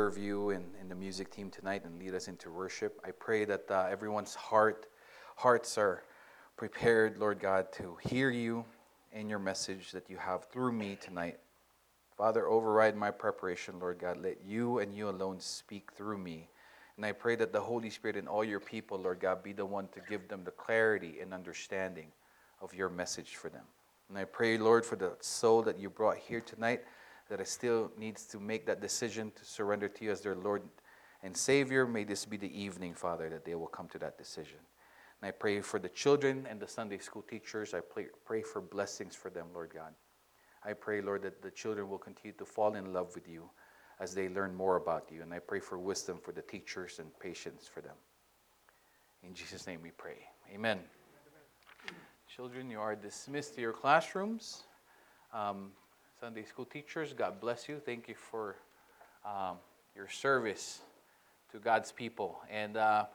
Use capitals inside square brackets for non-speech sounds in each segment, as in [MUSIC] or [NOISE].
serve you and, and the music team tonight and lead us into worship. I pray that uh, everyone's heart hearts are prepared, Lord God, to hear you and your message that you have through me tonight. Father, override my preparation, Lord God. Let you and you alone speak through me. And I pray that the Holy Spirit and all your people, Lord God, be the one to give them the clarity and understanding of your message for them. And I pray, Lord, for the soul that you brought here tonight that still needs to make that decision to surrender to you as their Lord and Savior. May this be the evening, Father, that they will come to that decision. And I pray for the children and the Sunday school teachers. I pray, pray for blessings for them, Lord God. I pray, Lord, that the children will continue to fall in love with you as they learn more about you. And I pray for wisdom for the teachers and patience for them. In Jesus' name we pray. Amen. Children, you are dismissed to your classrooms. Um, Sunday school teachers, God bless you. Thank you for um, your service to God's people. And uh,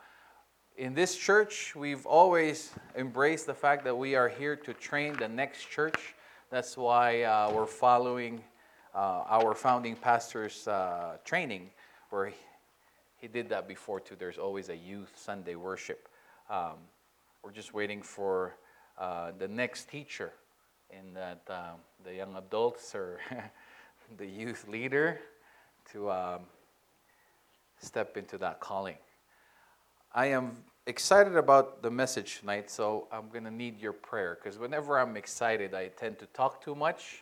in this church, we've always embraced the fact that we are here to train the next church. That's why uh, we're following uh, our founding pastor's uh, training, where he, he, did that before too. There's always a youth Sunday worship. Um, we're just waiting for uh, the next teacher, in that um, the young adults or [LAUGHS] the youth leader to um, step into that calling. I am excited about the message tonight, so I'm going to need your prayer because whenever I'm excited, I tend to talk too much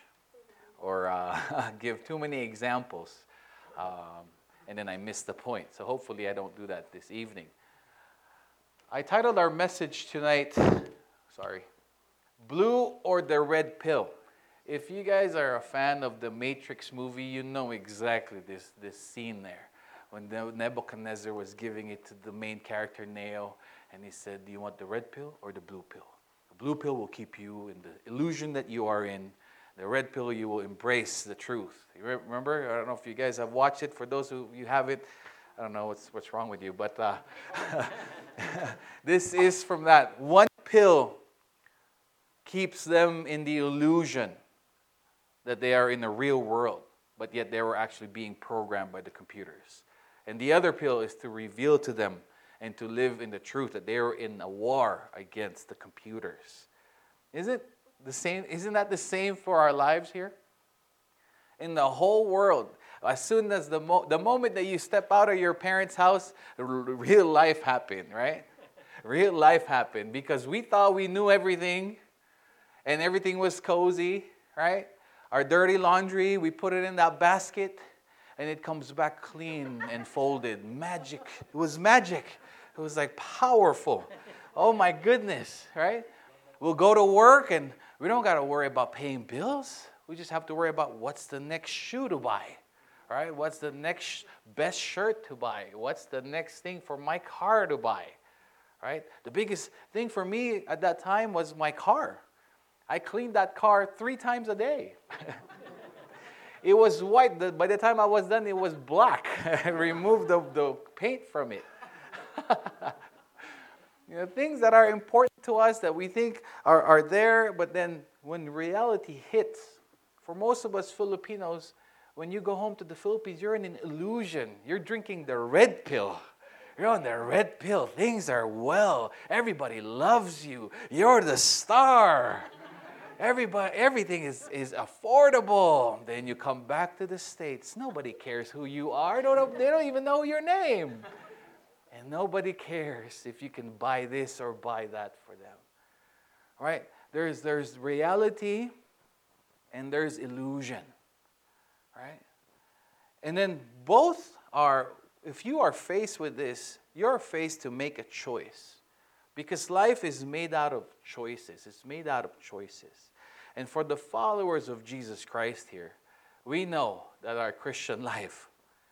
or uh, [LAUGHS] give too many examples, um, and then I miss the point. So hopefully, I don't do that this evening. I titled our message tonight, sorry, Blue or the Red Pill. If you guys are a fan of the Matrix movie, you know exactly this, this scene there. When Nebuchadnezzar was giving it to the main character, Neo, and he said, Do you want the red pill or the blue pill? The blue pill will keep you in the illusion that you are in the red pill, you will embrace the truth. You remember? I don't know if you guys have watched it. For those who you have it, I don't know what's, what's wrong with you, but uh, [LAUGHS] this is from that. One pill keeps them in the illusion that they are in the real world, but yet they were actually being programmed by the computers. And the other pill is to reveal to them and to live in the truth that they are in a war against the computers. Is it the same, isn't that the same for our lives here? In the whole world, as soon as the, mo- the moment that you step out of your parents' house, real life happened, right? [LAUGHS] real life happened because we thought we knew everything and everything was cozy, right? Our dirty laundry, we put it in that basket and it comes back clean and folded. Magic. It was magic. It was like powerful. Oh my goodness, right? We'll go to work and we don't got to worry about paying bills. We just have to worry about what's the next shoe to buy, right? What's the next best shirt to buy? What's the next thing for my car to buy, right? The biggest thing for me at that time was my car. I cleaned that car three times a day. [LAUGHS] it was white. By the time I was done, it was black. [LAUGHS] I removed the, the paint from it. [LAUGHS] You know, things that are important to us that we think are, are there, but then when reality hits, for most of us Filipinos, when you go home to the Philippines, you're in an illusion. You're drinking the red pill. You're on the red pill. Things are well. Everybody loves you. You're the star. Everybody, everything is, is affordable. Then you come back to the States. Nobody cares who you are. Don't, they don't even know your name. And nobody cares if you can buy this or buy that for them. All right? There's, there's reality and there's illusion. Right? And then both are, if you are faced with this, you're faced to make a choice. Because life is made out of choices. It's made out of choices. And for the followers of Jesus Christ here, we know that our Christian [LAUGHS] life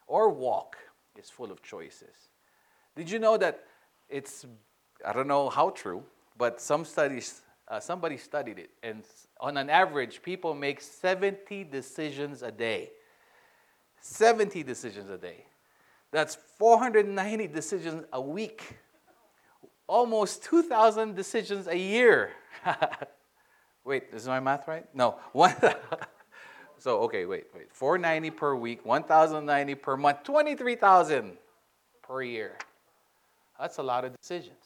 or walk is full of choices. Did you know that it's, I don't know how true, but some studies, uh, somebody studied it, and on an average, people make 70 decisions a day. 70 decisions a day. That's 490 decisions a week. Almost 2,000 decisions a year. [LAUGHS] Wait, is my math right? No. [LAUGHS] So okay, wait, wait. 490 per week, 1090 per month, 23,000 per year. That's a lot of decisions.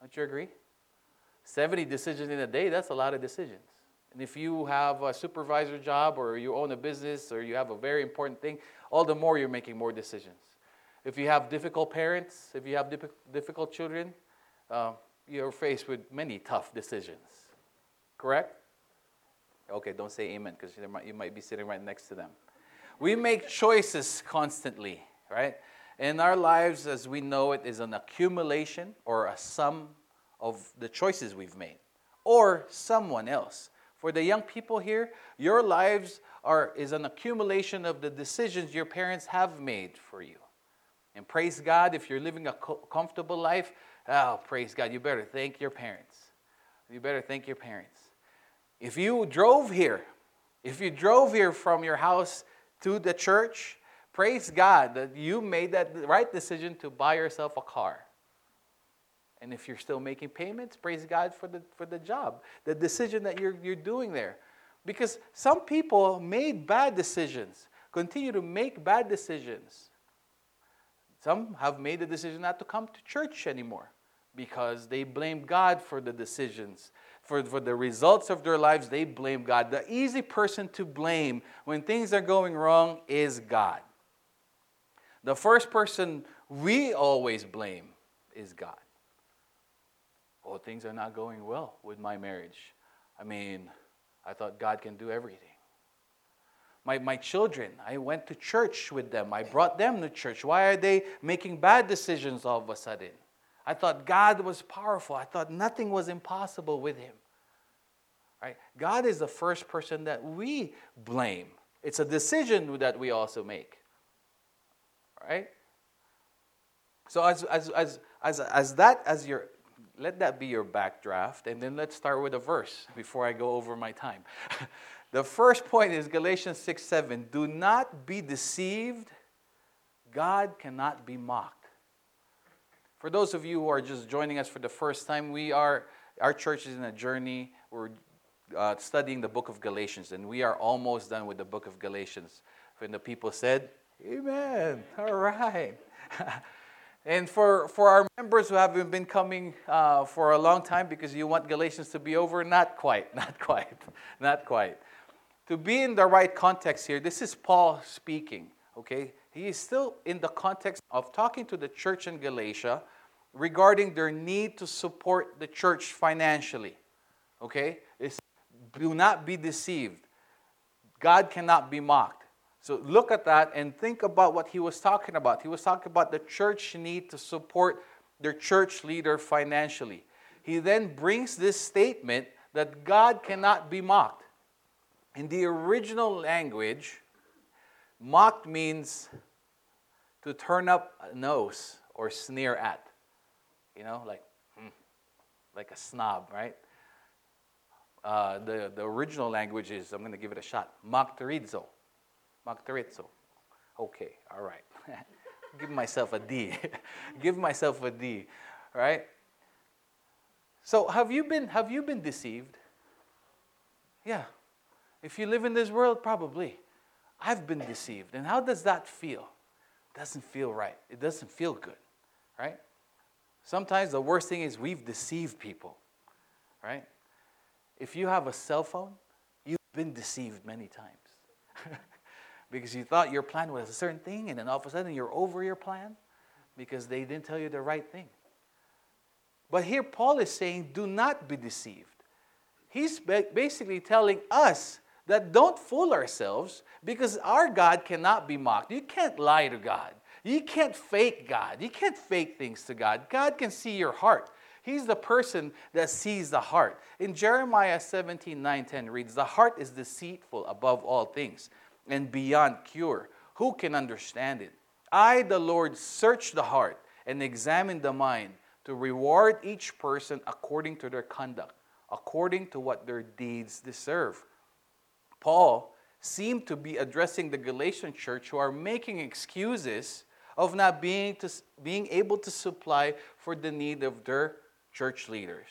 Don't you agree? 70 decisions in a day, that's a lot of decisions. And if you have a supervisor job or you own a business or you have a very important thing, all the more you're making more decisions. If you have difficult parents, if you have difficult children, uh, you're faced with many tough decisions. Correct? Okay, don't say amen because you might, be sitting right next to them. We make choices constantly, right? In our lives, as we know it, is an accumulation or a sum of the choices we've made, or someone else. For the young people here, your lives are, is an accumulation of the decisions your parents have made for you. And praise God, if you're living a co- comfortable life, oh, praise God, you better thank your parents. You better thank your parents. If you drove here, if you drove here from your house to the church, praise God that you made that right decision to buy yourself a car. And if you're still making payments, praise God for the, for the job, the decision that you're, you're doing there. Because some people made bad decisions, continue to make bad decisions. Some have made the decision not to come to church anymore because they blame God for the decisions for, for the results of their lives, they blame God. The easy person to blame when things are going wrong is God. The first person we always blame is God. Oh, things are not going well with my marriage. I mean, I thought God can do everything. My, my children, I went to church with them. I brought them to church. Why are they making bad decisions all of a sudden? I thought God was powerful. I thought nothing was impossible with him. Right? God is the first person that we blame. It's a decision that we also make. Right? So as as as as, as that as your let that be your backdraft and then let's start with a verse before I go over my time. [LAUGHS] the first point is Galatians 6 7. Do not be deceived. God cannot be mocked. For those of you who are just joining us for the first time, we are, our church is in a journey. We're uh, studying the book of Galatians, and we are almost done with the book of Galatians. When the people said, Amen, [LAUGHS] all right. [LAUGHS] and for, for our members who haven't been coming uh, for a long time because you want Galatians to be over, not quite, [LAUGHS] not quite, not quite. To be in the right context here, this is Paul speaking, okay? He is still in the context of talking to the church in Galatia regarding their need to support the church financially. Okay? It's, do not be deceived. God cannot be mocked. So look at that and think about what he was talking about. He was talking about the church need to support their church leader financially. He then brings this statement that God cannot be mocked. In the original language, Mocked means to turn up a nose or sneer at. You know, like, hmm, like a snob, right? Uh, the, the original language is, I'm going to give it a shot, makterizo. Makterizo. Okay, all right. [LAUGHS] give myself a D. [LAUGHS] give myself a D, right? So have you been have you been deceived? Yeah. If you live in this world, probably. I've been deceived. And how does that feel? Doesn't feel right. It doesn't feel good, right? Sometimes the worst thing is we've deceived people, right? If you have a cell phone, you've been deceived many times. [LAUGHS] because you thought your plan was a certain thing, and then all of a sudden you're over your plan because they didn't tell you the right thing. But here Paul is saying, do not be deceived. He's basically telling us that don't fool ourselves because our God cannot be mocked. You can't lie to God. You can't fake God. You can't fake things to God. God can see your heart. He's the person that sees the heart. In Jeremiah 17 9 10 reads, The heart is deceitful above all things and beyond cure. Who can understand it? I, the Lord, search the heart and examine the mind to reward each person according to their conduct, according to what their deeds deserve. Paul seemed to be addressing the Galatian church who are making excuses of not being, to, being able to supply for the need of their church leaders.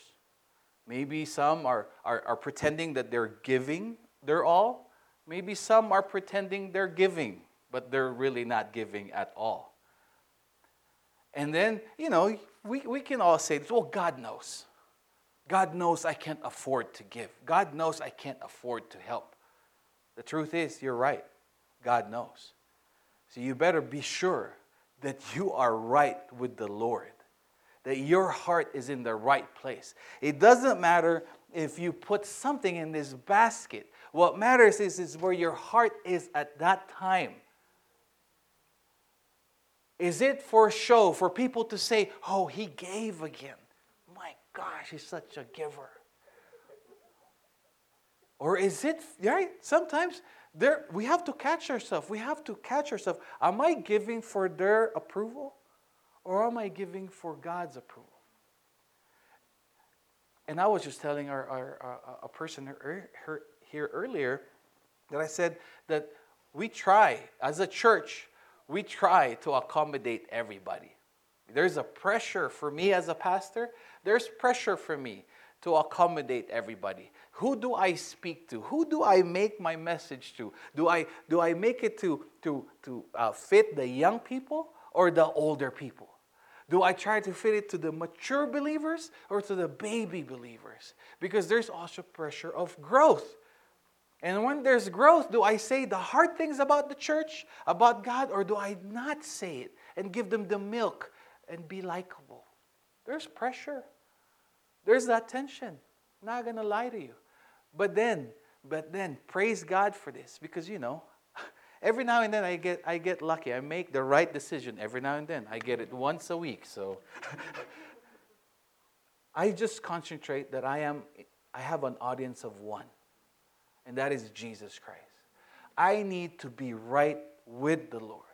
Maybe some are, are, are pretending that they're giving their all, Maybe some are pretending they're giving, but they're really not giving at all. And then, you know, we, we can all say this well, God knows. God knows I can't afford to give. God knows I can't afford to help. The truth is, you're right. God knows. So you better be sure that you are right with the Lord, that your heart is in the right place. It doesn't matter if you put something in this basket. What matters is, is where your heart is at that time. Is it for show, for people to say, oh, he gave again? My gosh, he's such a giver. Or is it, right? Sometimes there, we have to catch ourselves. We have to catch ourselves. Am I giving for their approval or am I giving for God's approval? And I was just telling our, our, our a person here earlier that I said that we try, as a church, we try to accommodate everybody. There's a pressure for me as a pastor, there's pressure for me to accommodate everybody. Who do I speak to? Who do I make my message to? Do I, do I make it to, to, to uh, fit the young people or the older people? Do I try to fit it to the mature believers or to the baby believers? Because there's also pressure of growth. And when there's growth, do I say the hard things about the church, about God, or do I not say it and give them the milk and be likable? There's pressure. There's that tension. I'm Not gonna lie to you. But then, but then, praise God for this because you know, [LAUGHS] every now and then I get I get lucky. I make the right decision every now and then. I get it once a week. So [LAUGHS] I just concentrate that I am I have an audience of one. And that is Jesus Christ. I need to be right with the Lord.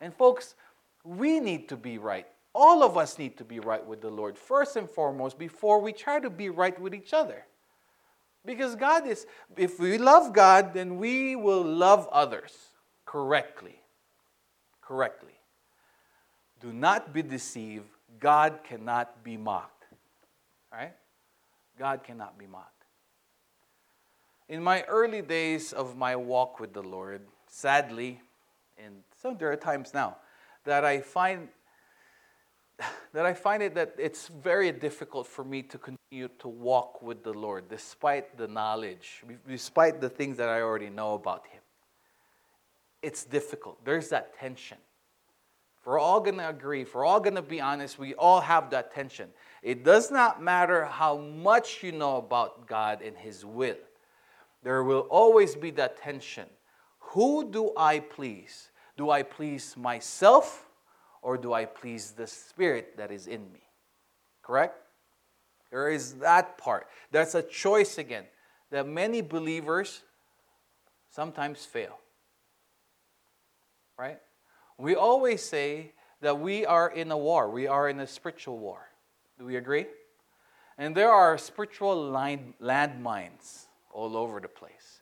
And folks, we need to be right all of us need to be right with the Lord first and foremost before we try to be right with each other. Because God is, if we love God, then we will love others correctly. Correctly. Do not be deceived. God cannot be mocked. Right? God cannot be mocked. In my early days of my walk with the Lord, sadly, and so there are times now that I find that I find it that it's very difficult for me to continue to walk with the Lord despite the knowledge, despite the things that I already know about Him. It's difficult. There's that tension. If we're all going to agree, if we're all going to be honest, we all have that tension. It does not matter how much you know about God and His will, there will always be that tension. Who do I please? Do I please myself? Or do I please the Spirit that is in me? Correct? There is that part. That's a choice again that many believers sometimes fail. Right? We always say that we are in a war, we are in a spiritual war. Do we agree? And there are spiritual landmines all over the place.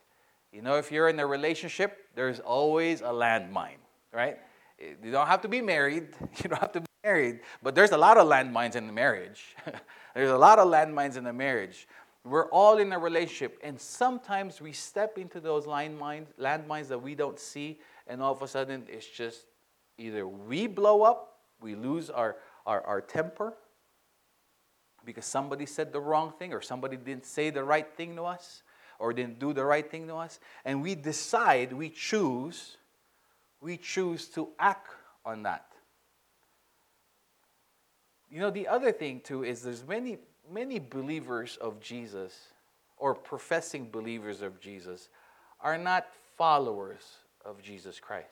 You know, if you're in a relationship, there's always a landmine, right? You don't have to be married. [LAUGHS] You don't have to be married. But there's a lot of landmines in the marriage. [LAUGHS] there's a lot of landmines in the marriage. We're all in a relationship, and sometimes we step into those landmines, landmines that we don't see, and all of a sudden it's just either we blow up, we lose our, our, our temper because somebody said the wrong thing, or somebody didn't say the right thing to us, or didn't do the right thing to us, and we decide, we choose we choose to act on that. You know, the other thing too is there's many, many believers of Jesus or professing believers of Jesus are not followers of Jesus Christ.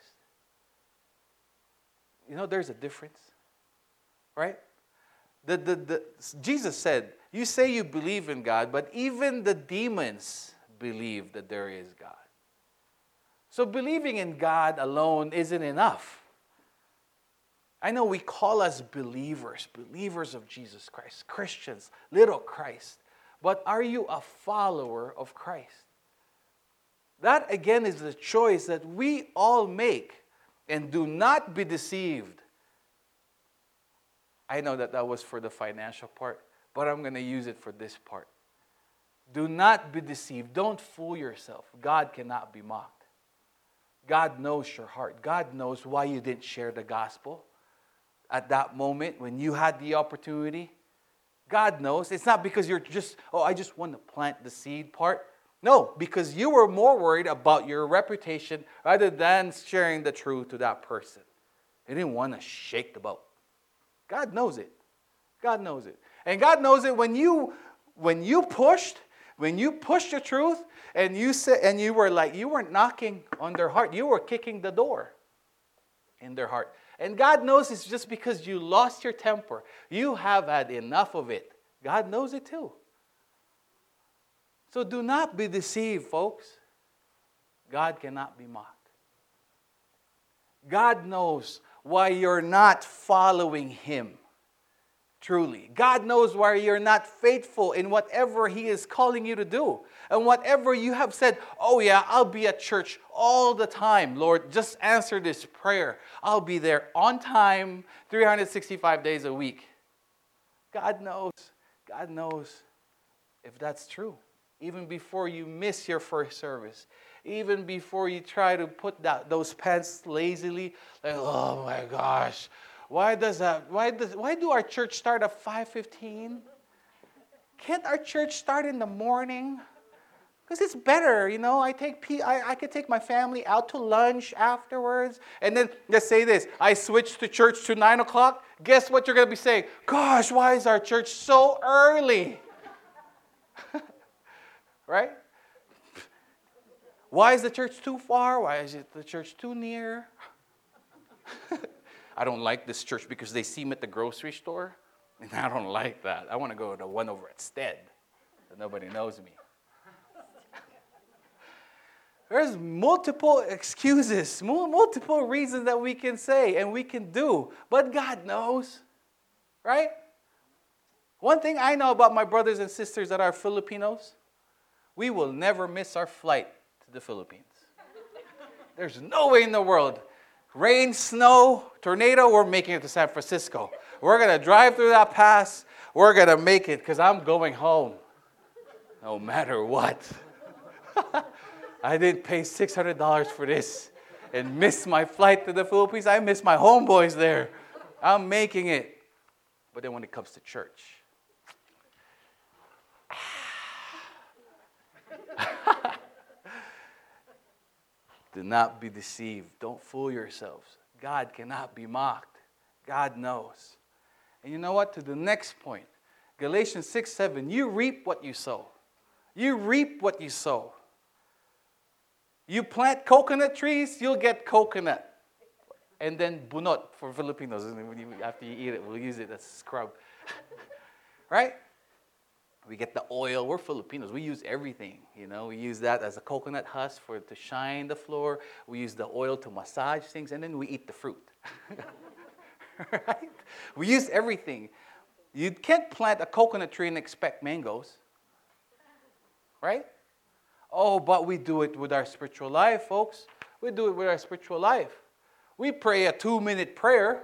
You know, there's a difference, right? The, the, the, Jesus said, You say you believe in God, but even the demons believe that there is God. So believing in God alone isn't enough. I know we call us believers, believers of Jesus Christ, Christians, little Christ. But are you a follower of Christ? That again is the choice that we all make. And do not be deceived. I know that that was for the financial part, but I'm going to use it for this part. Do not be deceived. Don't fool yourself. God cannot be mocked. God knows your heart. God knows why you didn't share the gospel at that moment when you had the opportunity. God knows. It's not because you're just, oh, I just want to plant the seed part. No, because you were more worried about your reputation rather than sharing the truth to that person. You didn't want to shake the boat. God knows it. God knows it. And God knows it when you when you pushed, when you pushed the truth and you said and you were like you weren't knocking on their heart, you were kicking the door in their heart. And God knows it's just because you lost your temper. You have had enough of it. God knows it too. So do not be deceived, folks. God cannot be mocked. God knows why you're not following Him truly. God knows why you're not faithful in whatever He is calling you to do. And whatever you have said, oh yeah, I'll be at church all the time. Lord, just answer this prayer. I'll be there on time, 365 days a week. God knows. God knows if that's true. Even before you miss your first service, even before you try to put that, those pants lazily, like, oh my gosh, why does that, why, does, why do our church start at 5.15? Can't our church start in the morning? Because it's better, you know. I take I, I could take my family out to lunch afterwards, and then let's say this: I switch to church to nine o'clock. Guess what you're gonna be saying? Gosh, why is our church so early? [LAUGHS] right? Why is the church too far? Why is it the church too near? [LAUGHS] I don't like this church because they see me at the grocery store, and I don't like that. I want to go to one over at Stead, that nobody knows me. [LAUGHS] There's multiple excuses, multiple reasons that we can say and we can do, but God knows, right? One thing I know about my brothers and sisters that are Filipinos, we will never miss our flight to the Philippines. There's no way in the world. Rain, snow, tornado, we're making it to San Francisco. We're going to drive through that pass. We're going to make it because I'm going home no matter what. [LAUGHS] I didn't pay $600 for this and miss my flight to the Philippines. I miss my homeboys there. I'm making it. But then when it comes to church, do not be deceived. Don't fool yourselves. God cannot be mocked. God knows. And you know what? To the next point Galatians 6 7, you reap what you sow. You reap what you sow. You plant coconut trees, you'll get coconut. And then bunot for Filipinos. After you eat it, we'll use it as scrub. [LAUGHS] right? We get the oil. We're Filipinos. We use everything. You know, we use that as a coconut husk for to shine the floor. We use the oil to massage things, and then we eat the fruit. [LAUGHS] right? We use everything. You can't plant a coconut tree and expect mangoes. Right? Oh, but we do it with our spiritual life, folks. We do it with our spiritual life. We pray a two minute prayer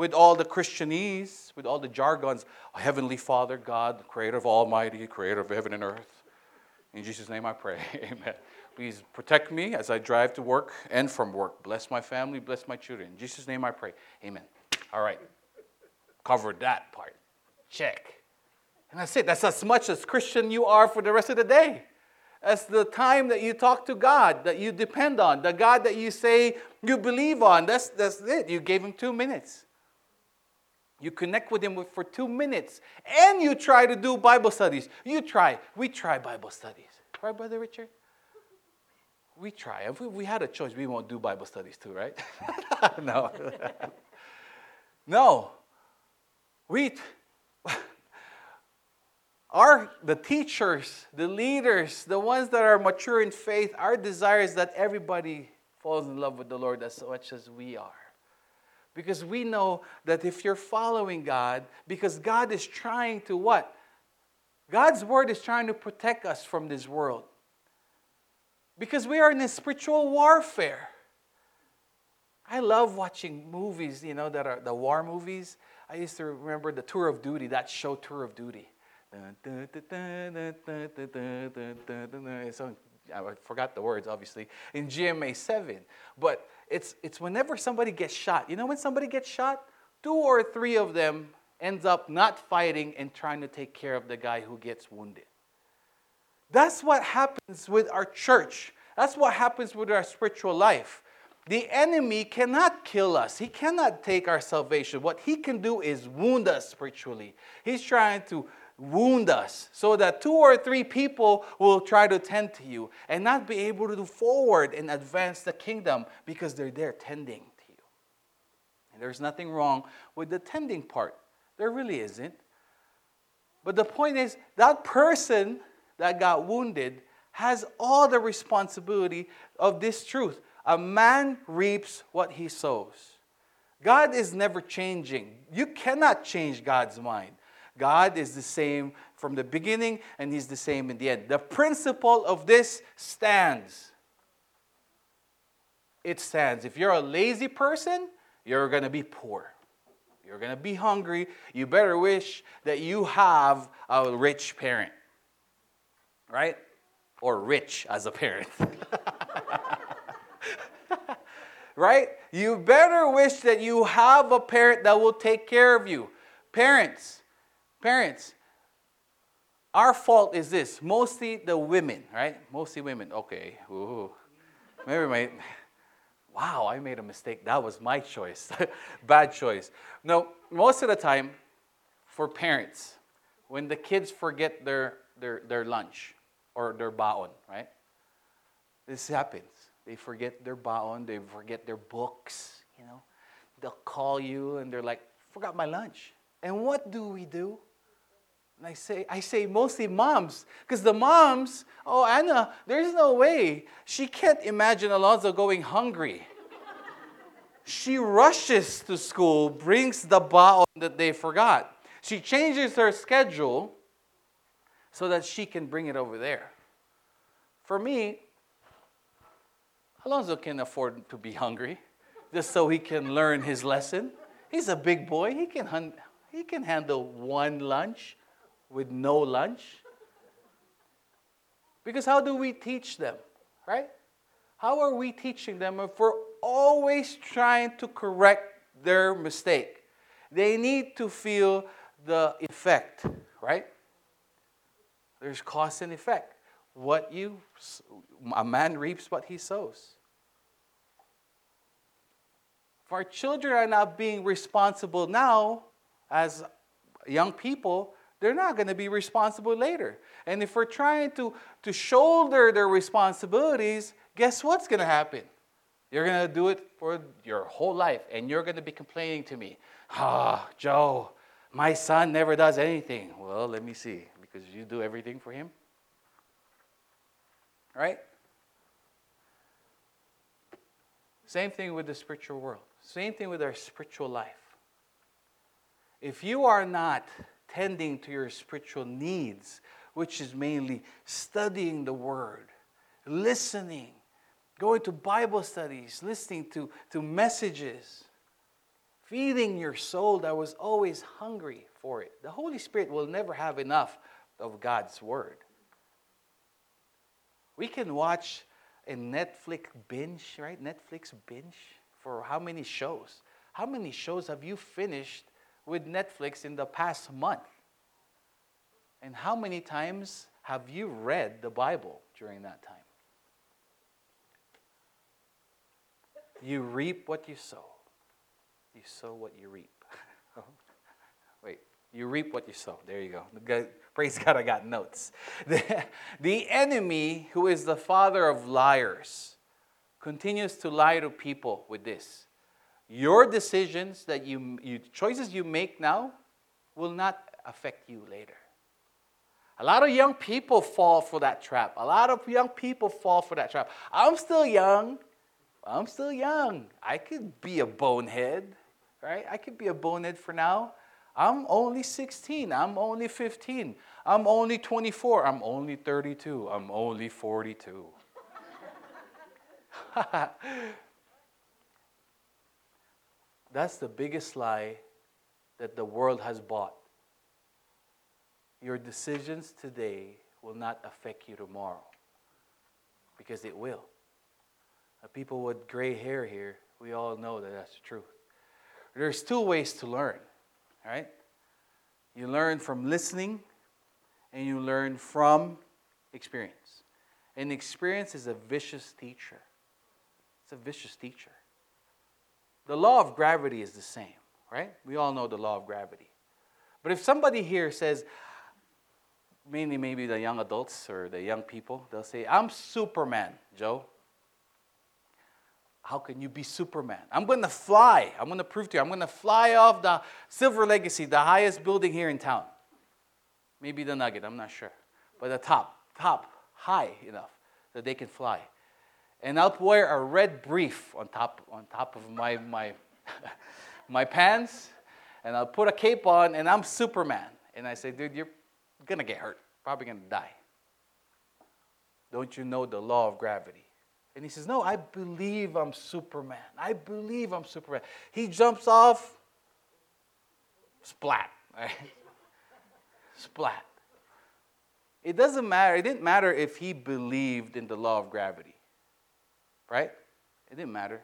with all the Christianese, with all the jargons. Heavenly Father, God, creator of Almighty, creator of heaven and earth. In Jesus' name I pray. [LAUGHS] Amen. Please protect me as I drive to work and from work. Bless my family, bless my children. In Jesus' name I pray. Amen. All right. Covered that part. Check. And that's it. That's as much as Christian you are for the rest of the day as the time that you talk to God, that you depend on, the God that you say you believe on. That's, that's it. You gave him two minutes. You connect with him for two minutes, and you try to do Bible studies. You try. We try Bible studies. Right, Brother Richard? We try. If we, we had a choice, we won't do Bible studies too, right? [LAUGHS] no. [LAUGHS] no. We, [LAUGHS] our the teachers, the leaders, the ones that are mature in faith, our desire is that everybody falls in love with the Lord as much as we are. Because we know that if you're following God, because God is trying to what? God's word is trying to protect us from this world. Because we are in a spiritual warfare. I love watching movies, you know, that are the war movies. I used to remember the Tour of Duty, that show Tour of Duty. So I forgot the words, obviously, in GMA 7. But it's, it's whenever somebody gets shot. You know when somebody gets shot? Two or three of them ends up not fighting and trying to take care of the guy who gets wounded. That's what happens with our church. That's what happens with our spiritual life. The enemy cannot kill us. He cannot take our salvation. What he can do is wound us spiritually. He's trying to wound us so that two or three people will try to tend to you and not be able to do forward and advance the kingdom because they're there tending to you. And there's nothing wrong with the tending part. There really isn't. But the point is, that person that got wounded has all the responsibility of this truth. A man reaps what he sows. God is never changing. You cannot change God's mind. God is the same from the beginning and He's the same in the end. The principle of this stands. It stands. If you're a lazy person, you're going to be poor. You're going to be hungry. You better wish that you have a rich parent, right? Or rich as a parent. [LAUGHS] right? You better wish that you have a parent that will take care of you. Parents, Parents, our fault is this mostly the women, right? Mostly women. Okay. Ooh. My. [LAUGHS] Wow, I made a mistake. That was my choice. [LAUGHS] Bad choice. No, most of the time, for parents, when the kids forget their, their, their lunch or their baon, right? This happens. They forget their baon, they forget their books, you know. They'll call you and they're like, forgot my lunch. And what do we do? And I say, I say mostly moms, because the moms, oh, Anna, there's no way. She can't imagine Alonzo going hungry. she rushes to school, brings the bao that they forgot. She changes her schedule so that she can bring it over there. For me, Alonzo can afford to be hungry just so he can learn his lesson. He's a big boy. He can, he can handle one lunch with no lunch? Because how do we teach them, right? How are we teaching them if we're always trying to correct their mistake? They need to feel the effect, right? There's cause and effect. What you, a man reaps what he sows. If our children are not being responsible now as young people, they're not going to be responsible later. And if we're trying to, to shoulder their responsibilities, guess what's going to happen? You're going to do it for your whole life, and you're going to be complaining to me. Ah, oh, Joe, my son never does anything. Well, let me see, because you do everything for him. Right? Same thing with the spiritual world. Same thing with our spiritual life. If you are not tending to your spiritual needs, which is mainly studying the Word, listening, going to Bible studies, listening to, to messages, feeding your soul that was always hungry for it. The Holy Spirit will never have enough of God's Word. We can watch a Netflix binge, right? Netflix binge for how many shows? How many shows have you finished with Netflix in the past month? And how many times have you read the Bible during that time? You reap what you sow. You sow what you reap. [LAUGHS] Wait, you reap what you sow. There you go. Praise God, I got notes. [LAUGHS] The, the enemy, who is the father of liars, continues to lie to people with this. Your decisions that you, you choices you make now will not affect you later. A lot of young people fall for that trap. A lot of young people fall for that trap. I'm still young. I'm still young. I could be a bonehead, right? I could be a bonehead for now. I'm only 16. I'm only 15. I'm only 24. I'm only 32. I'm only 42. [LAUGHS] That's the biggest lie that the world has bought. Your decisions today will not affect you tomorrow. because it will. The people with gray hair here, we all know that that's the truth. There's two ways to learn, right? You learn from listening and you learn from experience. And experience is a vicious teacher. It's a vicious teacher. The law of gravity is the same, right? We all know the law of gravity. But if somebody here says, mainly maybe the young adults or the young people, they'll say, I'm Superman, Joe. How can you be Superman? I'm going to fly. I'm going to prove to you. I'm going to fly off the Silver Legacy, the highest building here in town. Maybe the Nugget, I'm not sure. But the top, top, high enough that they can fly. And I'll wear a red brief on top, on top of my, my, [LAUGHS] my pants, and I'll put a cape on, and I'm Superman. And I say, dude, you're to get hurt. Probably to die. Don't you know the law of gravity? And he says, No, I believe I'm Superman. I believe I'm Superman. He jumps off, splat. Right? [LAUGHS] splat. It doesn't matter. It didn't matter if he believed in the law of gravity, right? It didn't matter.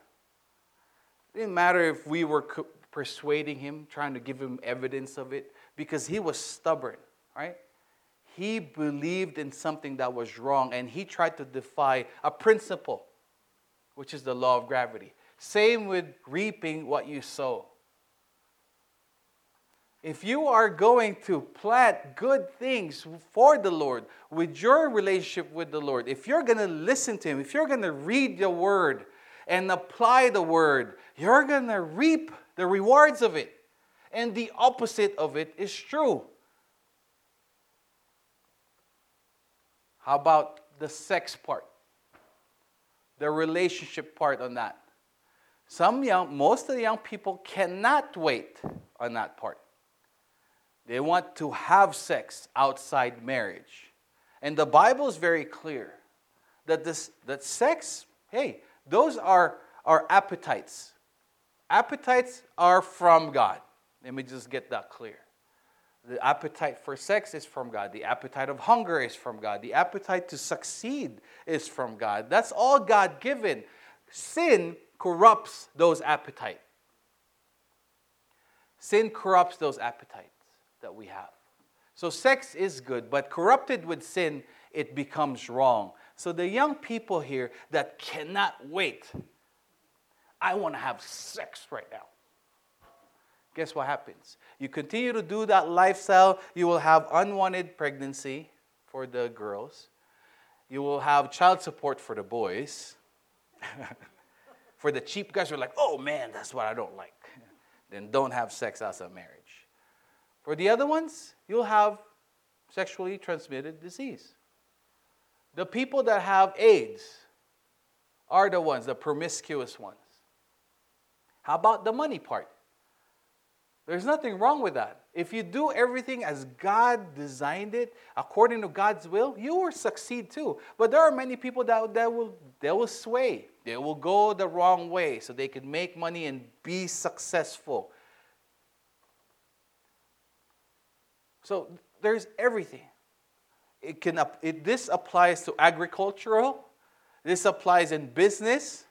It didn't matter if we were persuading him, trying to give him evidence of it, because he was stubborn, right? He believed in something that was wrong and he tried to defy a principle, which is the law of gravity. Same with reaping what you sow if you are going to plant good things for the Lord with your relationship with the Lord, if you're going to listen to Him, if you're going to read the Word and apply the Word, you're going to reap the rewards of it. And the opposite of it is true. How about the sex part? The relationship part on that. Some young, most of the young people cannot wait on that part. They want to have sex outside marriage. And the Bible is very clear that this that sex, hey, those are our appetites. Appetites are from God. Let me just get that clear. The appetite for sex is from God. The appetite of hunger is from God. The appetite to succeed is from God. That's all God given. Sin corrupts those appetites. Sin corrupts those appetites that we have. So sex is good, but corrupted with sin, it becomes wrong. So the young people here that cannot wait, I want to have sex right now. Guess what happens? You continue to do that lifestyle, you will have unwanted pregnancy for the girls. You will have child support for the boys. [LAUGHS] for the cheap guys who are like, oh man, that's what I don't like. [LAUGHS] then don't have sex outside marriage. For the other ones, you'll have sexually transmitted disease. The people that have AIDS are the ones, the promiscuous ones. How about the money part? There's nothing wrong with that. If you do everything as God designed it, according to God's will, you will succeed too. But there are many people that, that will, they will sway. They will go the wrong way so they can make money and be successful. So there's everything. It can, it, this applies to agricultural, this applies in business,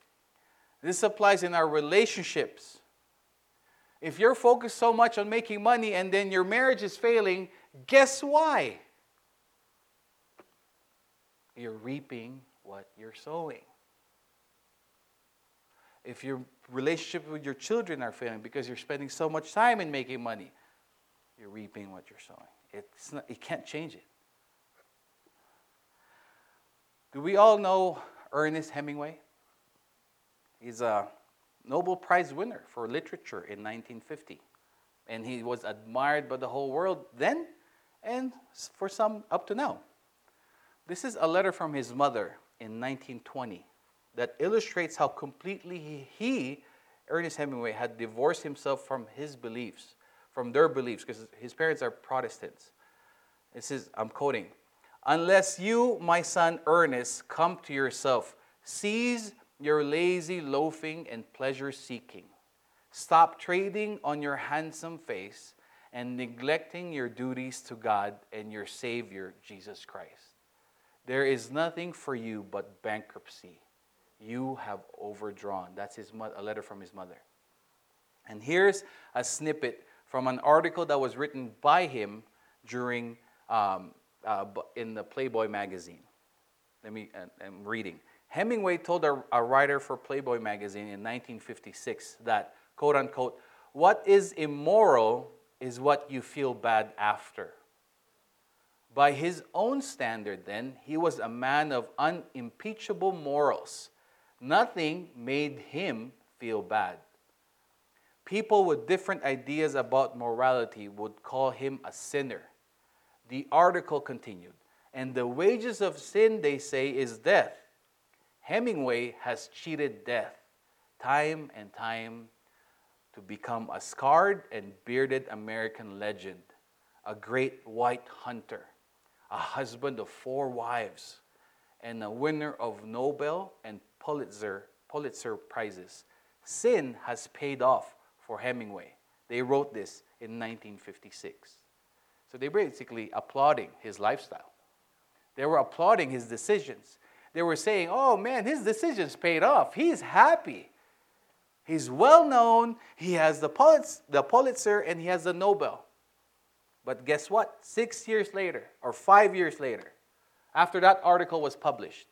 this applies in our relationships. If you're focused so much on making money and then your marriage is failing, guess why? You're reaping what you're sowing. If your relationship with your children are failing because you're spending so much time in making money, you're reaping what you're sowing. It's not, you can't change it. Do we all know Ernest Hemingway? He's a Nobel Prize winner for literature in 1950. And he was admired by the whole world then and for some up to now. This is a letter from his mother in 1920 that illustrates how completely he, Ernest Hemingway, had divorced himself from his beliefs from their beliefs because his parents are Protestants. It says, I'm quoting, Unless you, my son Ernest, come to yourself, cease your lazy loafing and pleasure seeking. Stop trading on your handsome face and neglecting your duties to God and your Savior, Jesus Christ. There is nothing for you but bankruptcy. You have overdrawn. That's his mo- a letter from his mother. And here's a snippet from an article that was written by him during um, uh, in the Playboy magazine. Let me, uh, I'm reading. Hemingway told a, a writer for Playboy magazine in 1956 that, quote unquote, what is immoral is what you feel bad after. By his own standard, then, he was a man of unimpeachable morals. Nothing made him feel bad. People with different ideas about morality would call him a sinner. The article continued, and the wages of sin, they say, is death. Hemingway has cheated death time and time to become a scarred and bearded American legend, a great white hunter, a husband of four wives, and a winner of Nobel and Pulitzer, Pulitzer Prizes. Sin has paid off for Hemingway. They wrote this in 1956. So they're basically applauding his lifestyle. They were applauding his decisions. They were saying, oh man, his decisions paid off. He's happy. He's well known. He has the Pulitzer, the Pulitzer and he has the Nobel. But guess what? Six years later, or five years later, after that article was published,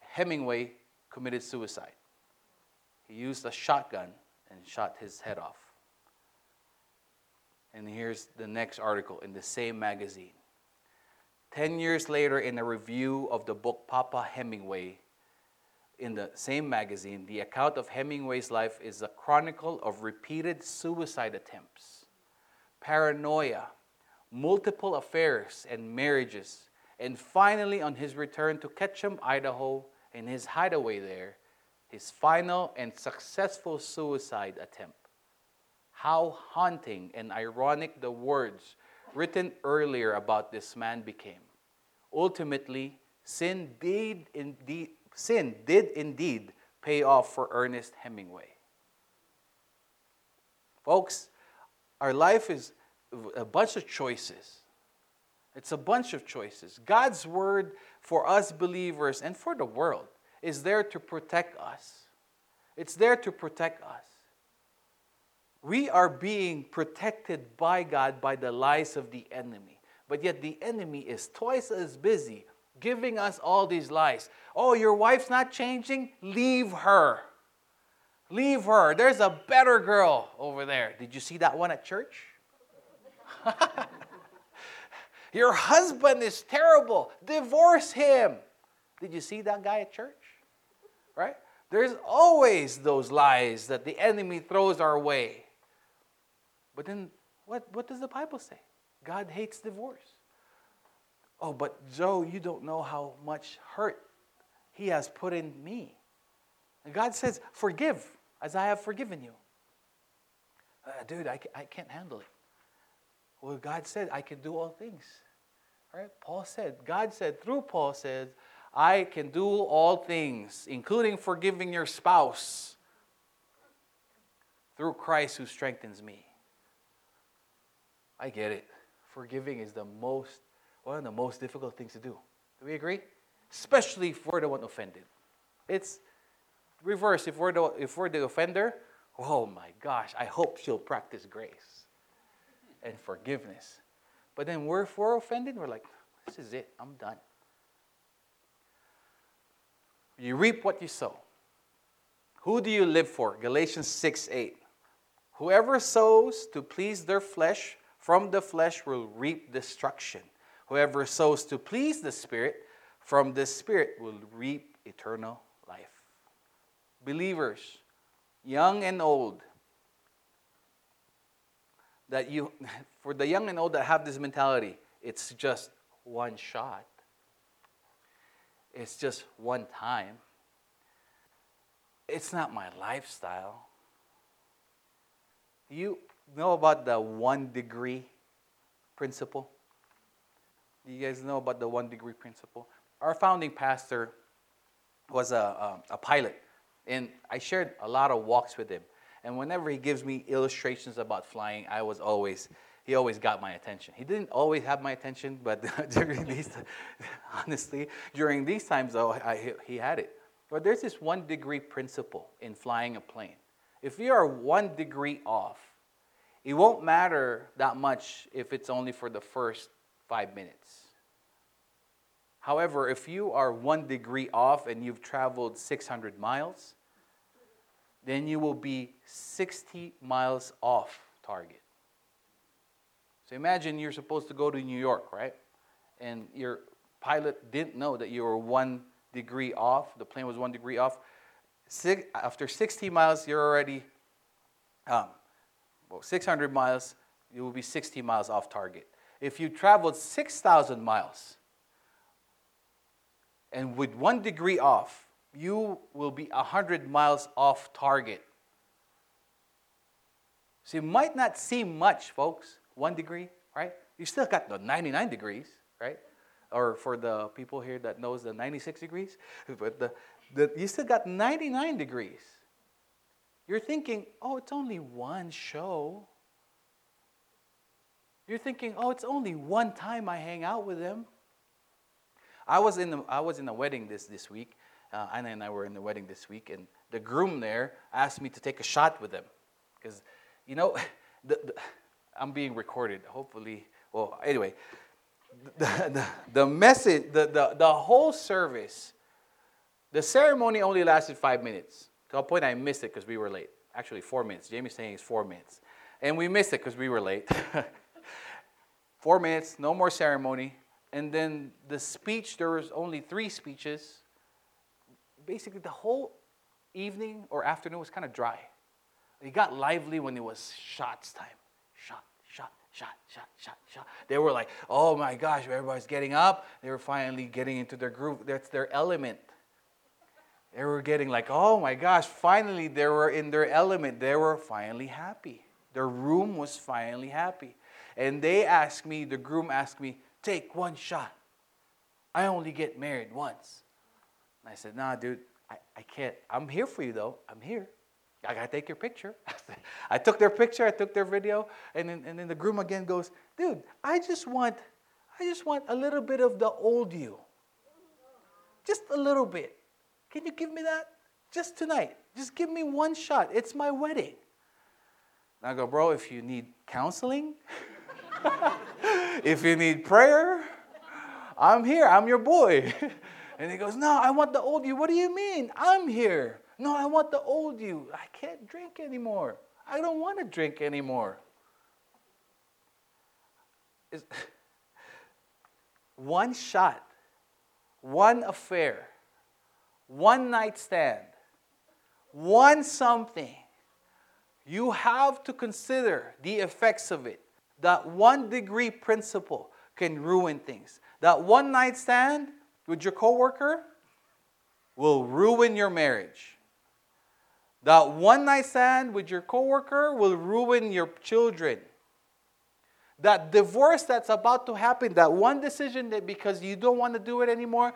Hemingway committed suicide. He used a shotgun and shot his head off. And here's the next article in the same magazine. Ten years later, in a review of the book Papa Hemingway, in the same magazine, the account of Hemingway's life is a chronicle of repeated suicide attempts, paranoia, multiple affairs and marriages, and finally, on his return to Ketchum, Idaho, in his hideaway there, his final and successful suicide attempt. How haunting and ironic the words written earlier about this man became. Ultimately, sin did indeed, sin did indeed pay off for Ernest Hemingway. Folks, our life is a bunch of choices. It's a bunch of choices. God's word for us believers and for the world is there to protect us. It's there to protect us. We are being protected by God by the lies of the enemy. But yet the enemy is twice as busy giving us all these lies. Oh, your wife's not changing? Leave her. Leave her. There's a better girl over there. Did you see that one at church? [LAUGHS] your husband is terrible. Divorce him. Did you see that guy at church? Right? There's always those lies that the enemy throws our way. But then, what, what does the Bible say? God hates divorce. Oh, but Joe, you don't know how much hurt he has put in me. And God says, Forgive as I have forgiven you. Uh, dude, I, I can't handle it. Well, God said, I can do all things. Right? Paul said, God said, through Paul said, I can do all things, including forgiving your spouse through Christ who strengthens me. I get it. Forgiving is the most, one of the most difficult things to do. Do we agree? Especially if we're the one offended. It's reverse. If we're the, if we're the offender, oh my gosh, I hope she'll practice grace and forgiveness. But then we're, if we're offended, we're like, this is it. I'm done. You reap what you sow. Who do you live for? Galatians 6 8. Whoever sows to please their flesh from the flesh will reap destruction. Whoever sows to please the Spirit from the Spirit will reap eternal life. Believers, young and old, that you, [LAUGHS] for the young and old that have this mentality, it's just one shot. It's just one time. It's not my lifestyle. You know about the one degree principle? Do you guys know about the one degree principle? Our founding pastor was a, a, a pilot, and I shared a lot of walks with him. And whenever he gives me illustrations about flying, I was always he always got my attention. He didn't always have my attention, but [LAUGHS] during these, [LAUGHS] honestly, during these times, though, I, he had it. But there's this one degree principle in flying a plane. If you are one degree off, it won't matter that much if it's only for the first five minutes. However, if you are one degree off and you've traveled 600 miles, then you will be 60 miles off target. So imagine you're supposed to go to New York, right? And your pilot didn't know that you were one degree off, the plane was one degree off. Six, after 60 miles, you're already, um, well, 600 miles, you will be 60 miles off target. If you traveled 6,000 miles, and with one degree off, you will be 100 miles off target. So it might not seem much, folks, one degree, right? You still got the 99 degrees, right? Or for the people here that knows the 96 degrees, [LAUGHS] but the, the, you still got 99 degrees. You're thinking, oh, it's only one show. You're thinking, oh, it's only one time I hang out with them. I was in, the, I was in a wedding this, this week. Uh, Anna and I were in the wedding this week, and the groom there asked me to take a shot with him. Because, you know, [LAUGHS] the, the, I'm being recorded. Hopefully, well, anyway, the, the, the message, the, the, the whole service, the ceremony only lasted five minutes. To a point, I missed it because we were late. Actually, four minutes. Jamie's saying it's four minutes. And we missed it because we were late. [LAUGHS] four minutes, no more ceremony. And then the speech, there was only three speeches. Basically, the whole evening or afternoon was kind of dry. It got lively when it was shots time. Shot, shot, shot, shot. They were like, oh my gosh, everybody's getting up. They were finally getting into their groove. That's their element. They were getting like, oh my gosh, finally they were in their element. They were finally happy. Their room was finally happy. And they asked me, the groom asked me, take one shot. I only get married once. And I said, nah, dude, I, I can't. I'm here for you though. I'm here. I gotta take your picture. [LAUGHS] I took their picture, I took their video, and then, and then the groom again goes, dude, I just want, I just want a little bit of the old you. Just a little bit. Can you give me that? Just tonight. Just give me one shot. It's my wedding. And I go, bro, if you need counseling, [LAUGHS] if you need prayer, I'm here. I'm your boy. [LAUGHS] And he goes, No, I want the old you. What do you mean? I'm here. No, I want the old you. I can't drink anymore. I don't want to drink anymore. It's [LAUGHS] one shot, one affair, one night stand, one something. You have to consider the effects of it. That one degree principle can ruin things. That one night stand with your coworker will ruin your marriage. That one night stand with your coworker will ruin your children. That divorce that's about to happen, that one decision that because you don't want to do it anymore,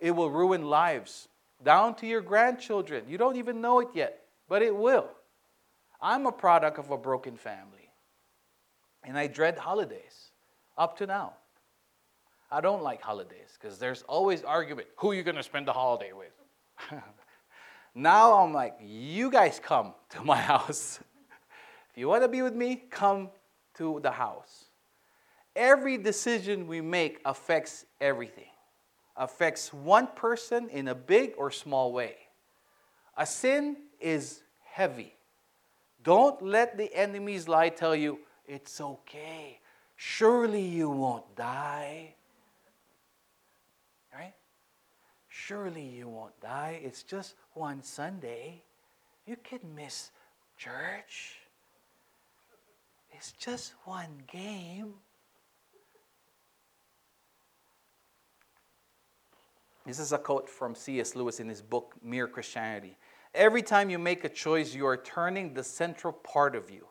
it will ruin lives down to your grandchildren. You don't even know it yet, but it will. I'm a product of a broken family. And I dread holidays up to now. I don't like holidays because there's always argument. Who are you going to spend the holiday with? [LAUGHS] now I'm like, you guys come to my [LAUGHS] house. if you want to be with me, come to the house. Every decision we make affects everything. Affects one person in a big or small way. A sin is heavy. Don't let the enemy's lie tell you it's okay. Surely you won't die. Right? Surely you won't die. It's just one Sunday. You can miss church. It's just one game. This is a quote from C.S. Lewis in his book, Mere Christianity. Every time you make a choice, you are turning the central part of you,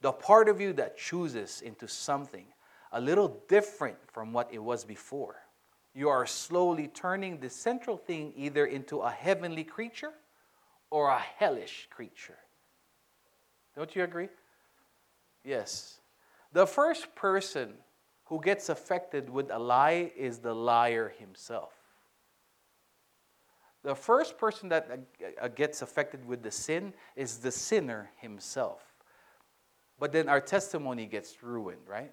the part of you that chooses, into something a little different from what it was before. You are slowly turning the central thing either into a heavenly creature or a hellish creature. Don't you agree? Yes. The first person who gets affected with a lie is the liar himself. The first person that uh, uh, gets affected with the sin is the sinner himself. But then our testimony gets ruined, right?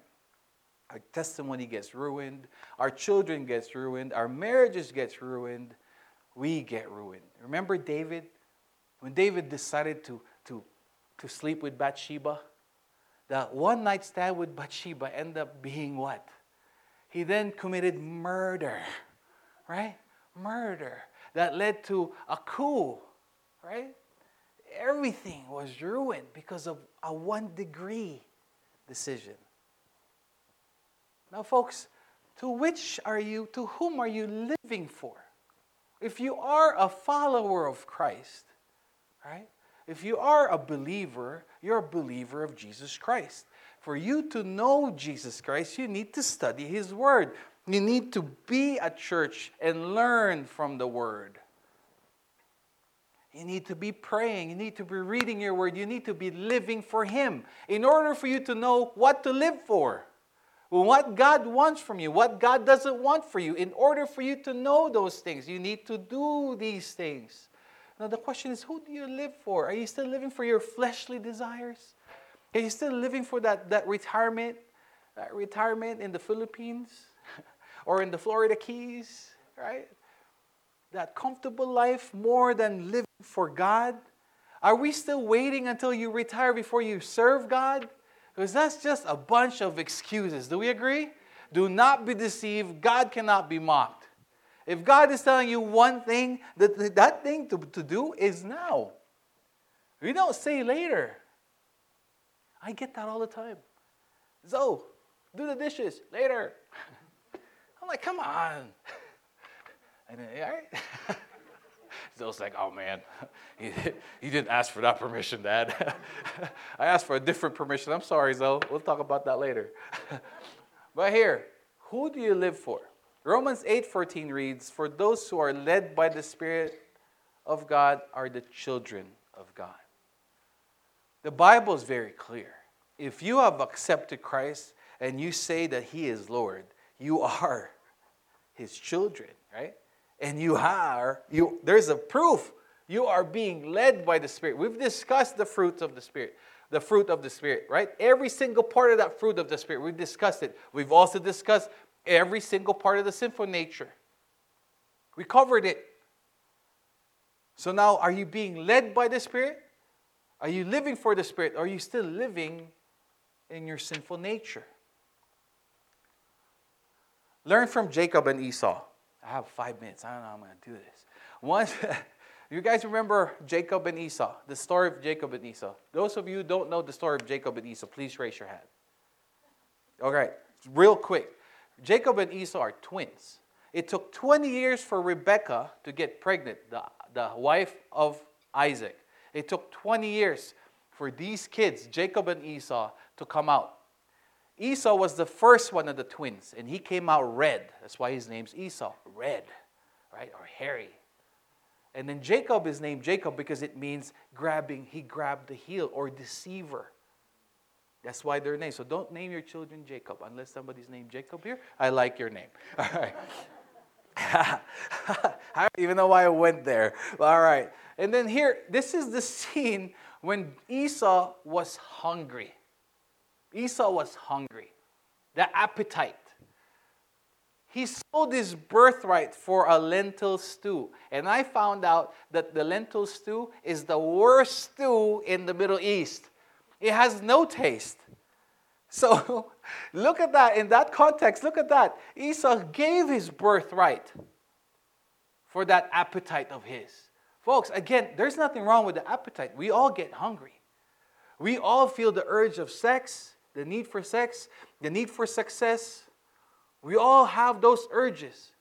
Our testimony gets ruined, our children gets ruined, our marriages gets ruined, we get ruined. Remember David? When David decided to, to, to sleep with Bathsheba, the one night stand with Bathsheba ended up being what? He then committed murder, right? Murder that led to a coup, right? Everything was ruined because of a one degree decision. Now, folks, to which are you, to whom are you living for? If you are a follower of Christ, right? If you are a believer, you're a believer of Jesus Christ. For you to know Jesus Christ, you need to study His Word. You need to be at church and learn from the Word. You need to be praying. You need to be reading your Word. You need to be living for Him in order for you to know what to live for. What God wants from you, what God doesn't want for you. In order for you to know those things, you need to do these things. Now, the question is who do you live for? Are you still living for your fleshly desires? Are you still living for that, that retirement, that retirement in the Philippines [LAUGHS] or in the Florida Keys, right? That comfortable life more than living for God? Are we still waiting until you retire before you serve God? Because that's just a bunch of excuses. Do we agree? Do not be deceived. God cannot be mocked. If God is telling you one thing, that, that thing to, to do is now. We don't say later. I get that all the time. Zoe, do the dishes later. [LAUGHS] I'm like, come on. [LAUGHS] And then, all right. [LAUGHS] Zoe's like, oh man, [LAUGHS] he didn't ask for that permission, Dad. [LAUGHS] I asked for a different permission. I'm sorry, Zoe. We'll talk about that later. [LAUGHS] but here, who do you live for? Romans 8:14 reads, "For those who are led by the Spirit of God are the children of God." The Bible is very clear. If you have accepted Christ and you say that he is Lord, you are his children, right? And you are you there's a proof. You are being led by the spirit. We've discussed the fruits of the spirit the fruit of the spirit right? Every single part of that fruit of the spirit we've discussed it. We've also discussed every single part of the sinful nature. We covered it. So now are you being led by the spirit? Are you living for the spirit? Are you still living in your sinful nature? Learn from jacob and esau I have five minutes. I don't know how I'm going to do this. One, [LAUGHS] you guys remember Jacob and Esau, the story of Jacob and Esau. Those of you who don't know the story of Jacob and Esau, please raise your hand. All right, real quick. Jacob and Esau are twins. It took 20 years for Rebekah to get pregnant, the, the wife of Isaac. It took 20 years for these kids, Jacob and Esau, to come out. Esau was the first one of the twins, and he came out red. That's why his name's Esau, red, right? Or hairy. And then Jacob is named Jacob because it means grabbing, he grabbed the heel or deceiver. That's why they're named. So don't name your children Jacob unless somebody's named Jacob here. I like your name. [LAUGHS] All right. [LAUGHS] I don't even know why I went there. All right. And then here, this is the scene when Esau was hungry. Esau was hungry, the appetite. He sold his birthright for a lentil stew. And I found out that the lentil stew is the worst stew in the Middle East. It has no taste. So [LAUGHS] look at that. In that context, look at that. Esau gave his birthright for that appetite of his. Folks, again, there's nothing wrong with the appetite. We all get hungry. We all feel the urge of sex the need for sex, the need for success. We all have those urges.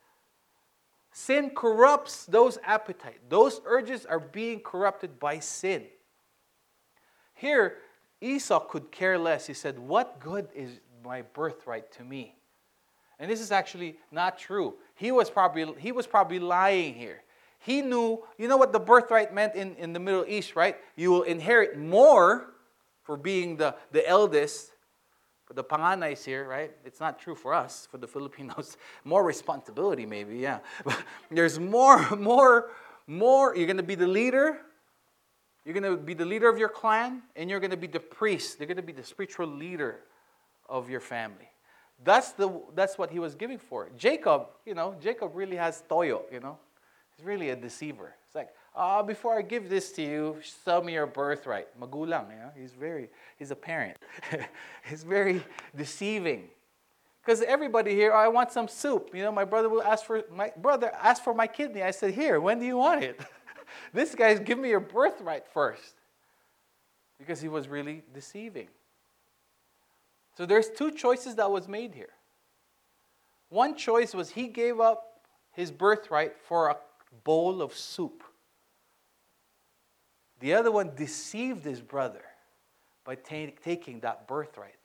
Sin corrupts those appetites. Those urges are being corrupted by sin. Here, Esau could care less. He said, What good is my birthright to me? And this is actually not true. He was probably, he was probably lying here. He knew, you know what the birthright meant in, in the Middle East, right? You will inherit more for being the, the eldest For the Panganays here, right? It's not true for us, for the [LAUGHS] Filipinos. More responsibility, maybe, yeah. [LAUGHS] There's more, more, more. You're going to be the leader. You're going to be the leader of your clan, and you're going to be the priest. You're going to be the spiritual leader of your family. That's, the, that's what he was giving for. Jacob, you know, Jacob really has toyo, you know. He's really a deceiver. It's like, oh, before I give this to you, sell me your birthright. Magulang, you know. He's very, he's a parent. [LAUGHS] he's very deceiving. Because everybody here, oh, I want some soup. You know, my brother will ask for, my brother asked for my kidney. I said, here, when do you want it? [LAUGHS] this guy's give me your birthright first. Because he was really deceiving. So there's two choices that was made here. One choice was he gave up his birthright for a bowl of soup. The other one deceived his brother by ta- taking that birthright.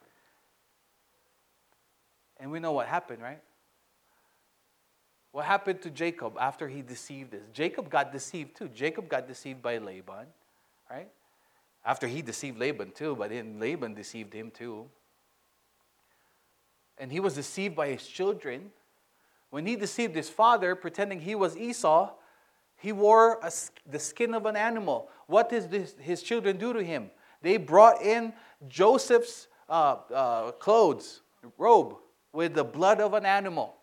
And we know what happened, right? What happened to Jacob after he deceived this? Jacob got deceived too. Jacob got deceived by Laban, right? After he deceived Laban too, but then Laban deceived him too and he was deceived by his children. When he deceived his father, pretending he was Esau, he wore a, the skin of an animal. What did this, his children do to him? They brought in Joseph's uh, uh, clothes, robe, with the blood of an animal.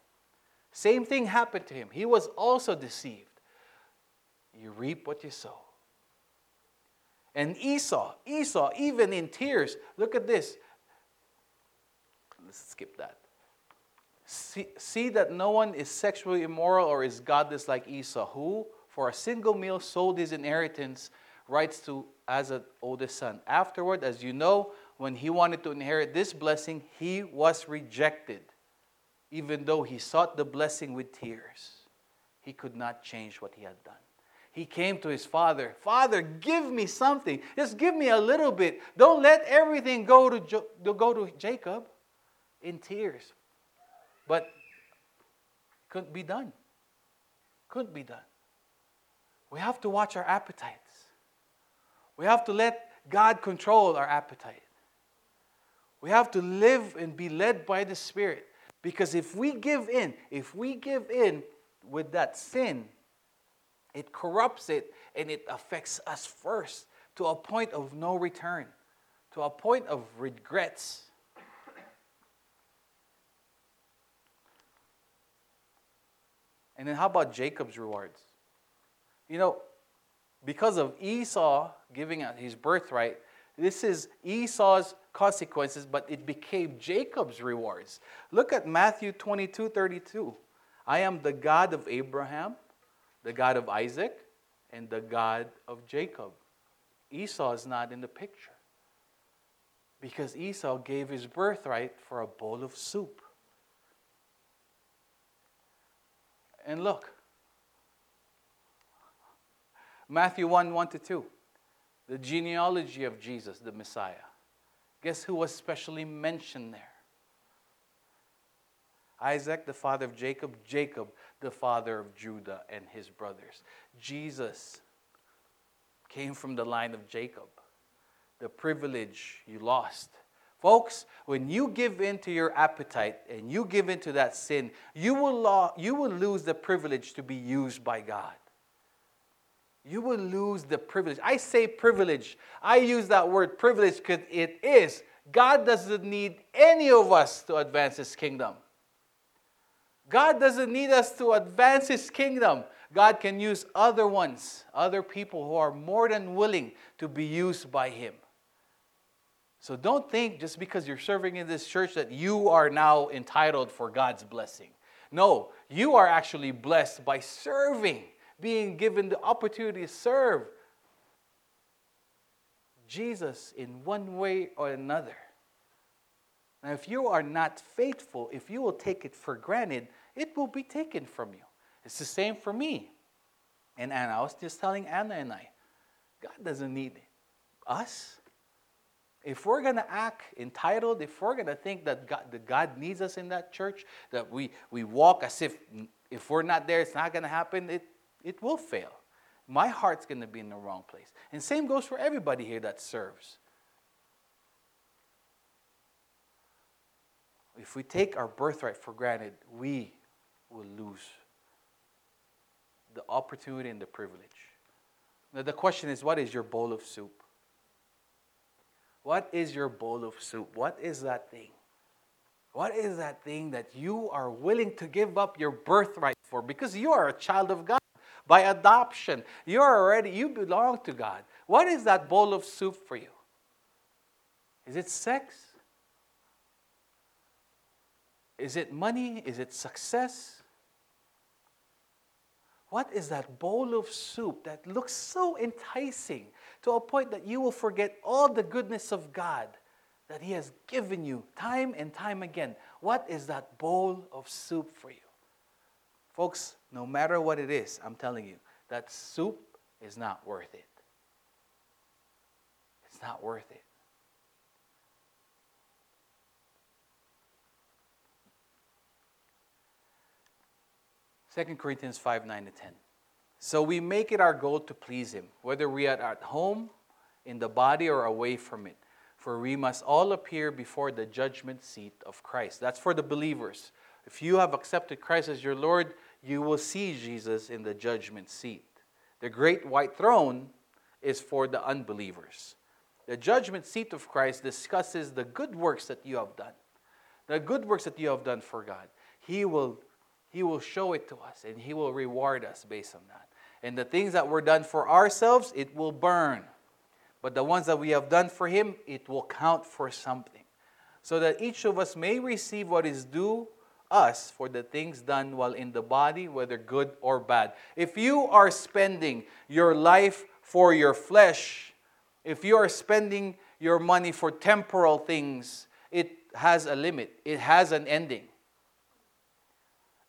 Same thing happened to him. He was also deceived. You reap what you sow. And Esau, Esau, even in tears, look at this. Let's skip that. See, see that no one is sexually immoral or is godless like Esau, who, for a single meal, sold his inheritance rights to as an oldest son. Afterward, as you know, when he wanted to inherit this blessing, he was rejected. Even though he sought the blessing with tears, he could not change what he had done. He came to his father, Father, give me something. Just give me a little bit. Don't let everything go to, jo- go to Jacob in tears. But couldn't be done. Couldn't be done. We have to watch our appetites. We have to let God control our appetite. We have to live and be led by the Spirit. Because if we give in, if we give in with that sin, it corrupts it and it affects us first to a point of no return, to a point of regrets. And then how about Jacob's rewards? You know, because of Esau giving out his birthright, this is Esau's consequences, but it became Jacob's rewards. Look at Matthew 22 32. I am the God of Abraham, the God of Isaac, and the God of Jacob. Esau is not in the picture because Esau gave his birthright for a bowl of soup. And look, Matthew 1 1 to 2, the genealogy of Jesus, the Messiah. Guess who was specially mentioned there? Isaac, the father of Jacob, Jacob, the father of Judah and his brothers. Jesus came from the line of Jacob. The privilege you lost Folks, when you give in to your appetite and you give in to that sin, you will, lo- you will lose the privilege to be used by God. You will lose the privilege. I say privilege. I use that word privilege because it is. God doesn't need any of us to advance His kingdom. God doesn't need us to advance His kingdom. God can use other ones, other people who are more than willing to be used by Him. So don't think just because you're serving in this church that you are now entitled for God's blessing. No, you are actually blessed by serving, being given the opportunity to serve Jesus in one way or another. Now, if you are not faithful, if you will take it for granted, it will be taken from you. It's the same for me. And Anna, I was just telling Anna and I, God doesn't need us if we're going to act entitled, if we're going to think that God, that God needs us in that church, that we, we walk as if if we're not there, it's not going to happen, it, it will fail. My heart's going to be in the wrong place. And same goes for everybody here that serves. if we take our birthright for granted, we will lose the opportunity and the privilege. Now, the question is what is your bowl of soup? What is your bowl of soup? What is that thing? What is that thing that you are willing to give up your birthright for? Because you are a child of God by adoption. You're already, you belong to God. What is that bowl of soup for you? Is it sex? Is it money? Is it success? What is that bowl of soup that looks so enticing to a point that you will forget all the goodness of God that He has given you time and time again? What is that bowl of soup for you? Folks, no matter what it is, I'm telling you, that soup is not worth it. It's not worth it. 2 Corinthians 5 9 to 10. So we make it our goal to please Him, whether we are at home, in the body, or away from it. For we must all appear before the judgment seat of Christ. That's for the believers. If you have accepted Christ as your Lord, you will see Jesus in the judgment seat. The great white throne is for the unbelievers. The judgment seat of Christ discusses the good works that you have done, the good works that you have done for God. He will he will show it to us and He will reward us based on that. And the things that were done for ourselves, it will burn. But the ones that we have done for Him, it will count for something. So that each of us may receive what is due us for the things done while in the body, whether good or bad. If you are spending your life for your flesh, if you are spending your money for temporal things, it has a limit, it has an ending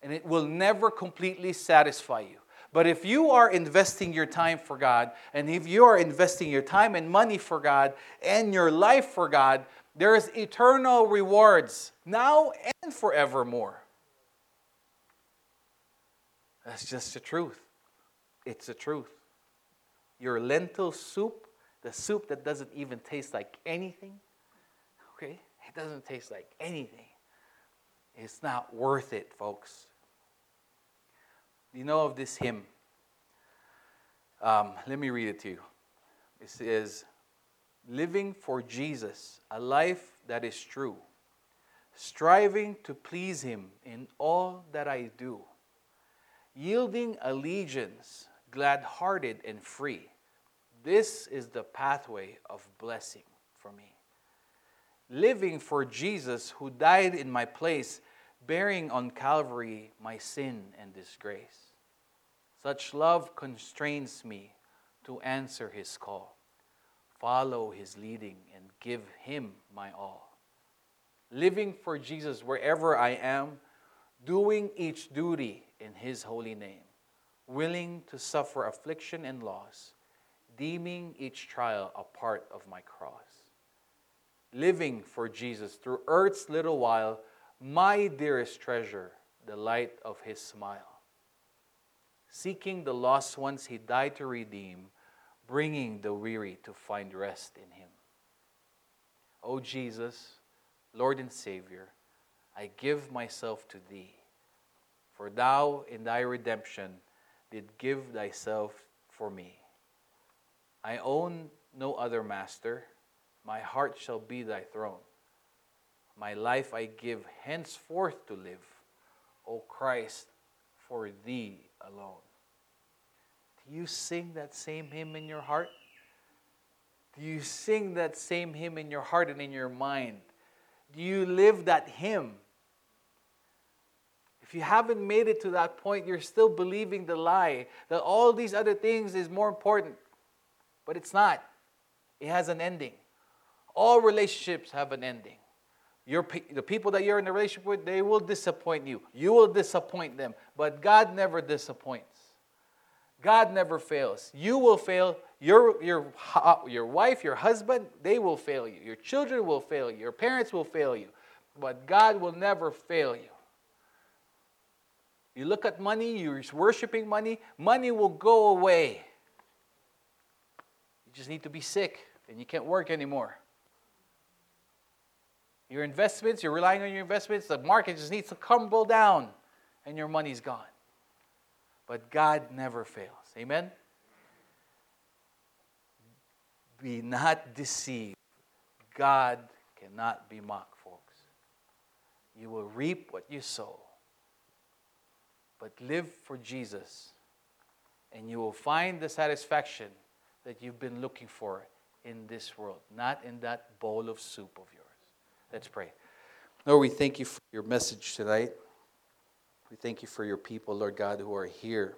and it will never completely satisfy you. But if you are investing your time for God, and if you are investing your time and money for God and your life for God, there is eternal rewards now and forevermore. That's just the truth. It's the truth. Your lentil soup, the soup that doesn't even taste like anything, okay? It doesn't taste like anything. It's not worth it, folks. You know of this hymn? Um, let me read it to you. It says, Living for Jesus, a life that is true, striving to please Him in all that I do, yielding allegiance, glad hearted and free. This is the pathway of blessing for me. Living for Jesus, who died in my place, bearing on Calvary my sin and disgrace. Such love constrains me to answer his call, follow his leading, and give him my all. Living for Jesus wherever I am, doing each duty in his holy name, willing to suffer affliction and loss, deeming each trial a part of my cross. Living for Jesus through earth's little while, my dearest treasure, the light of his smile Seeking the lost ones he died to redeem, bringing the weary to find rest in him. O oh Jesus, Lord and Savior, I give myself to thee. For thou in thy redemption did give thyself for me. I own no other master, my heart shall be thy throne. My life I give henceforth to live, O Christ, for thee alone. Do you sing that same hymn in your heart? Do you sing that same hymn in your heart and in your mind? Do you live that hymn? If you haven't made it to that point, you're still believing the lie that all these other things is more important. But it's not. It has an ending. All relationships have an ending. Your, the people that you're in a relationship with, they will disappoint you. You will disappoint them. But God never disappoints. God never fails. You will fail. Your, your, your wife, your husband, they will fail you. Your children will fail you. Your parents will fail you. But God will never fail you. You look at money, you're worshiping money, money will go away. You just need to be sick and you can't work anymore. Your investments, you're relying on your investments, the market just needs to crumble down and your money's gone. But God never fails. Amen? Be not deceived. God cannot be mocked, folks. You will reap what you sow. But live for Jesus, and you will find the satisfaction that you've been looking for in this world, not in that bowl of soup of yours. Let's pray. Lord, we thank you for your message tonight. We thank you for your people, Lord God, who are here.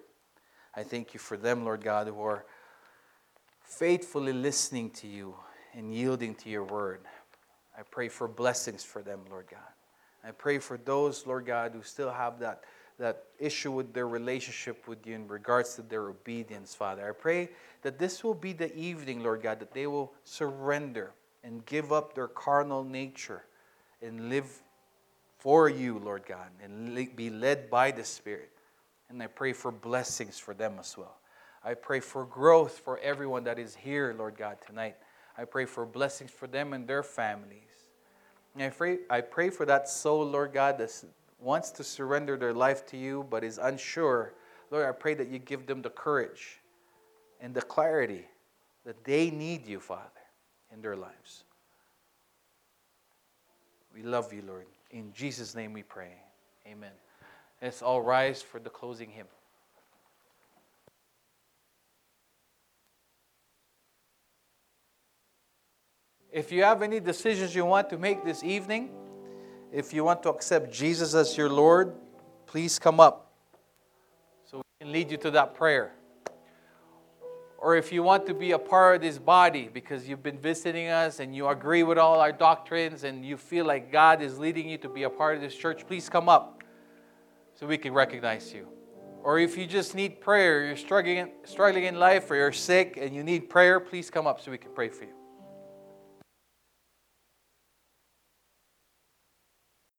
I thank you for them, Lord God, who are faithfully listening to you and yielding to your word. I pray for blessings for them, Lord God. I pray for those, Lord God, who still have that, that issue with their relationship with you in regards to their obedience, Father. I pray that this will be the evening, Lord God, that they will surrender and give up their carnal nature and live for you, Lord God, and be led by the Spirit. And I pray for blessings for them as well. I pray for growth for everyone that is here, Lord God, tonight. I pray for blessings for them and their families. And I pray, I pray for that soul, Lord God, that wants to surrender their life to you but is unsure. Lord, I pray that you give them the courage and the clarity that they need you, Father, in their lives. We love you, Lord. In Jesus' name we pray. Amen. Let's all rise for the closing hymn. If you have any decisions you want to make this evening, if you want to accept Jesus as your Lord, please come up so we can lead you to that prayer. Or if you want to be a part of this body because you've been visiting us and you agree with all our doctrines and you feel like God is leading you to be a part of this church, please come up so we can recognize you. Or if you just need prayer, you're struggling, struggling in life or you're sick and you need prayer, please come up so we can pray for you.